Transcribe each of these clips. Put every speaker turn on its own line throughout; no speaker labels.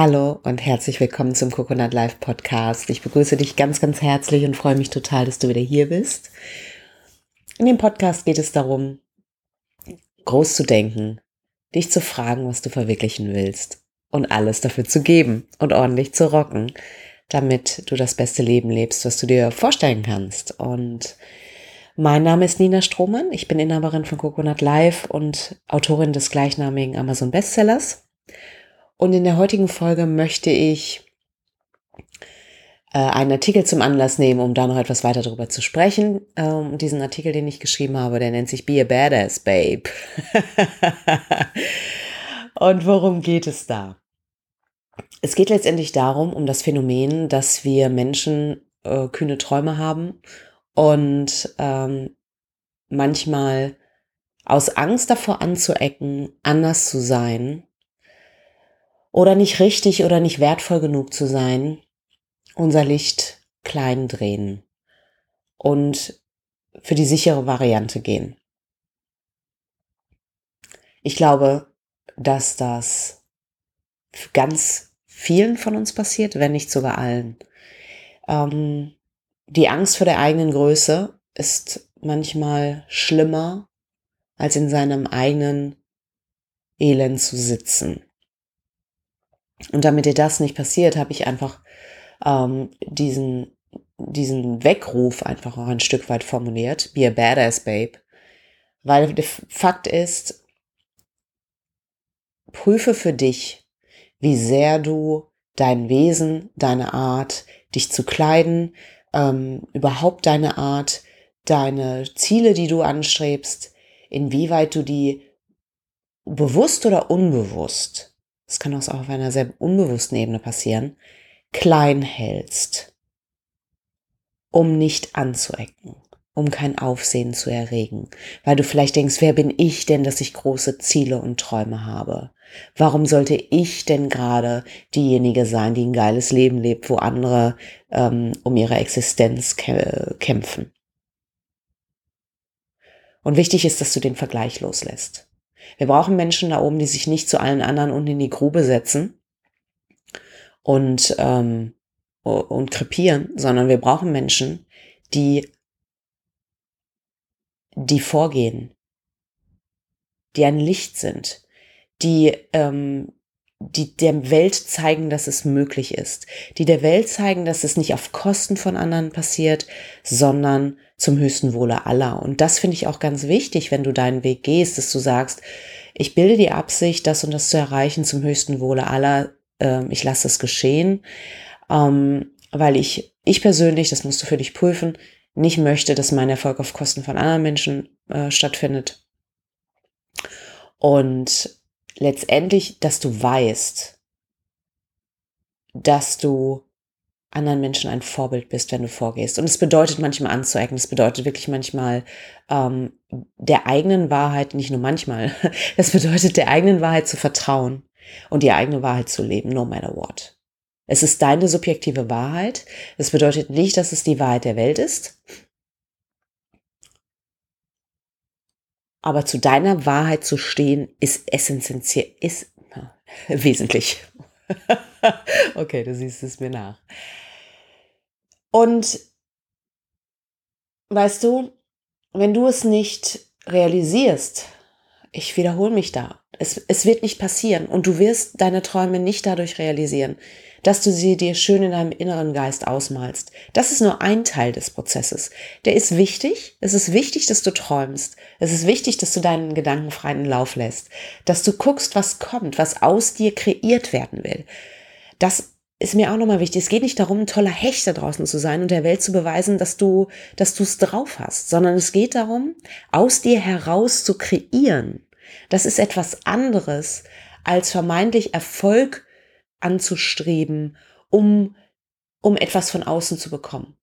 Hallo und herzlich willkommen zum Coconut Life Podcast. Ich begrüße dich ganz, ganz herzlich und freue mich total, dass du wieder hier bist. In dem Podcast geht es darum, groß zu denken, dich zu fragen, was du verwirklichen willst und alles dafür zu geben und ordentlich zu rocken, damit du das beste Leben lebst, was du dir vorstellen kannst. Und mein Name ist Nina Strohmann. Ich bin Inhaberin von Coconut Life und Autorin des gleichnamigen Amazon Bestsellers. Und in der heutigen Folge möchte ich äh, einen Artikel zum Anlass nehmen, um da noch etwas weiter darüber zu sprechen. Ähm, diesen Artikel, den ich geschrieben habe, der nennt sich Be a Badass Babe. Und worum geht es da? Es geht letztendlich darum, um das Phänomen, dass wir Menschen äh, kühne Träume haben und ähm, manchmal aus Angst davor anzuecken, anders zu sein, oder nicht richtig oder nicht wertvoll genug zu sein, unser Licht klein drehen und für die sichere Variante gehen. Ich glaube, dass das ganz vielen von uns passiert, wenn nicht sogar allen. Ähm, die Angst vor der eigenen Größe ist manchmal schlimmer, als in seinem eigenen Elend zu sitzen. Und damit dir das nicht passiert, habe ich einfach ähm, diesen, diesen Weckruf einfach auch ein Stück weit formuliert. Be a badass babe. Weil der Fakt ist, prüfe für dich, wie sehr du dein Wesen, deine Art, dich zu kleiden, ähm, überhaupt deine Art, deine Ziele, die du anstrebst, inwieweit du die bewusst oder unbewusst das kann auch auf einer sehr unbewussten Ebene passieren, klein hältst, um nicht anzuecken, um kein Aufsehen zu erregen, weil du vielleicht denkst, wer bin ich denn, dass ich große Ziele und Träume habe? Warum sollte ich denn gerade diejenige sein, die ein geiles Leben lebt, wo andere ähm, um ihre Existenz kämpfen? Und wichtig ist, dass du den Vergleich loslässt. Wir brauchen Menschen da oben, die sich nicht zu allen anderen unten in die Grube setzen und, ähm, und krepieren, sondern wir brauchen Menschen, die, die vorgehen, die ein Licht sind, die, ähm, die der Welt zeigen, dass es möglich ist, die der Welt zeigen, dass es nicht auf Kosten von anderen passiert, sondern zum höchsten Wohle aller. Und das finde ich auch ganz wichtig, wenn du deinen Weg gehst, dass du sagst, ich bilde die Absicht, das und das zu erreichen zum höchsten Wohle aller. Ähm, ich lasse es geschehen, ähm, weil ich, ich persönlich, das musst du für dich prüfen, nicht möchte, dass mein Erfolg auf Kosten von anderen Menschen äh, stattfindet. Und letztendlich, dass du weißt, dass du anderen Menschen ein Vorbild bist, wenn du vorgehst. Und es bedeutet manchmal anzuecken. Es bedeutet wirklich manchmal ähm, der eigenen Wahrheit, nicht nur manchmal, es bedeutet der eigenen Wahrheit zu vertrauen und die eigene Wahrheit zu leben, no matter what. Es ist deine subjektive Wahrheit. Es bedeutet nicht, dass es die Wahrheit der Welt ist. Aber zu deiner Wahrheit zu stehen, ist essentiell, ist äh, wesentlich. okay, du siehst es mir nach. Und weißt du, wenn du es nicht realisierst, ich wiederhole mich da, es, es wird nicht passieren und du wirst deine Träume nicht dadurch realisieren, dass du sie dir schön in deinem inneren Geist ausmalst. Das ist nur ein Teil des Prozesses. Der ist wichtig. Es ist wichtig, dass du träumst. Es ist wichtig, dass du deinen Gedanken freien Lauf lässt. Dass du guckst, was kommt, was aus dir kreiert werden will. Das ist mir auch nochmal wichtig. Es geht nicht darum, ein toller Hecht da draußen zu sein und der Welt zu beweisen, dass du, dass du es drauf hast, sondern es geht darum, aus dir heraus zu kreieren. Das ist etwas anderes, als vermeintlich Erfolg anzustreben, um, um etwas von außen zu bekommen.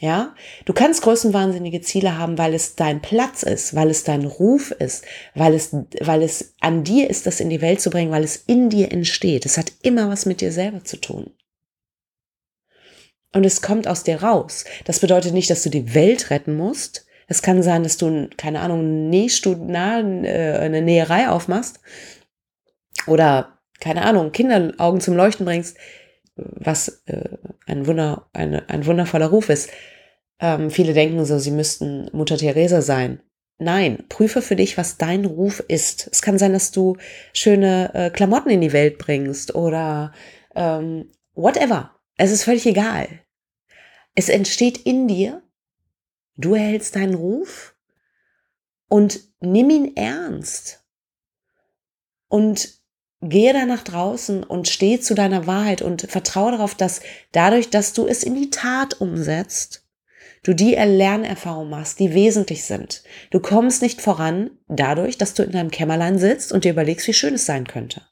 Ja, du kannst größenwahnsinnige Ziele haben, weil es dein Platz ist, weil es dein Ruf ist, weil es, weil es an dir ist, das in die Welt zu bringen, weil es in dir entsteht. Es hat immer was mit dir selber zu tun. Und es kommt aus dir raus. Das bedeutet nicht, dass du die Welt retten musst. Es kann sein, dass du, keine Ahnung, Nähstud, äh, eine Näherei aufmachst oder keine Ahnung, Kinderaugen zum Leuchten bringst, was äh, ein, Wunder, eine, ein wundervoller Ruf ist. Ähm, viele denken so, sie müssten Mutter Teresa sein. Nein, prüfe für dich, was dein Ruf ist. Es kann sein, dass du schöne äh, Klamotten in die Welt bringst oder ähm, whatever. Es ist völlig egal. Es entsteht in dir. Du erhältst deinen Ruf und nimm ihn ernst. Und gehe da nach draußen und steh zu deiner Wahrheit und vertraue darauf, dass dadurch, dass du es in die Tat umsetzt, du die Lernerfahrungen machst, die wesentlich sind. Du kommst nicht voran dadurch, dass du in deinem Kämmerlein sitzt und dir überlegst, wie schön es sein könnte.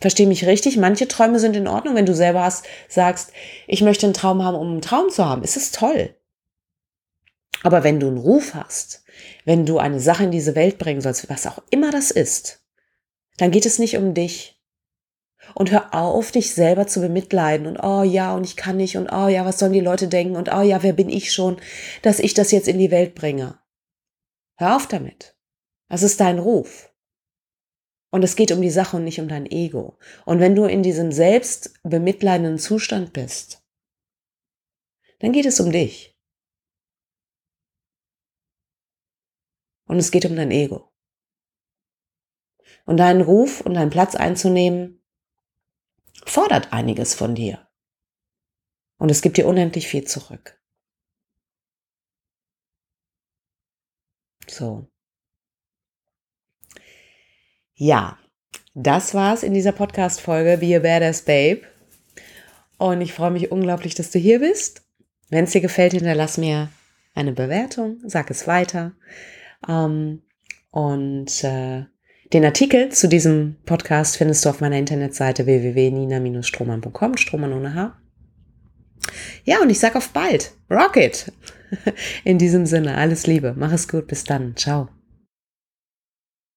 Versteh mich richtig, manche Träume sind in Ordnung, wenn du selber hast, sagst, ich möchte einen Traum haben, um einen Traum zu haben. Ist es toll. Aber wenn du einen Ruf hast, wenn du eine Sache in diese Welt bringen sollst, was auch immer das ist, dann geht es nicht um dich, und hör auf, dich selber zu bemitleiden und oh ja, und ich kann nicht und oh ja, was sollen die Leute denken und oh ja, wer bin ich schon, dass ich das jetzt in die Welt bringe. Hör auf damit. Das ist dein Ruf. Und es geht um die Sache und nicht um dein Ego. Und wenn du in diesem selbst bemitleidenden Zustand bist, dann geht es um dich. Und es geht um dein Ego. Und deinen Ruf und deinen Platz einzunehmen, fordert einiges von dir. Und es gibt dir unendlich viel zurück. So. Ja, das war's in dieser Podcast-Folge Be a Badass Babe. Und ich freue mich unglaublich, dass du hier bist. Wenn es dir gefällt, hinterlass mir eine Bewertung, sag es weiter. Ähm, und äh, den Artikel zu diesem Podcast findest du auf meiner Internetseite www.nina-strohmann.com, Strohmann ohne H. Ja, und ich sag auf bald. Rocket! In diesem Sinne, alles Liebe. Mach es gut. Bis dann. Ciao.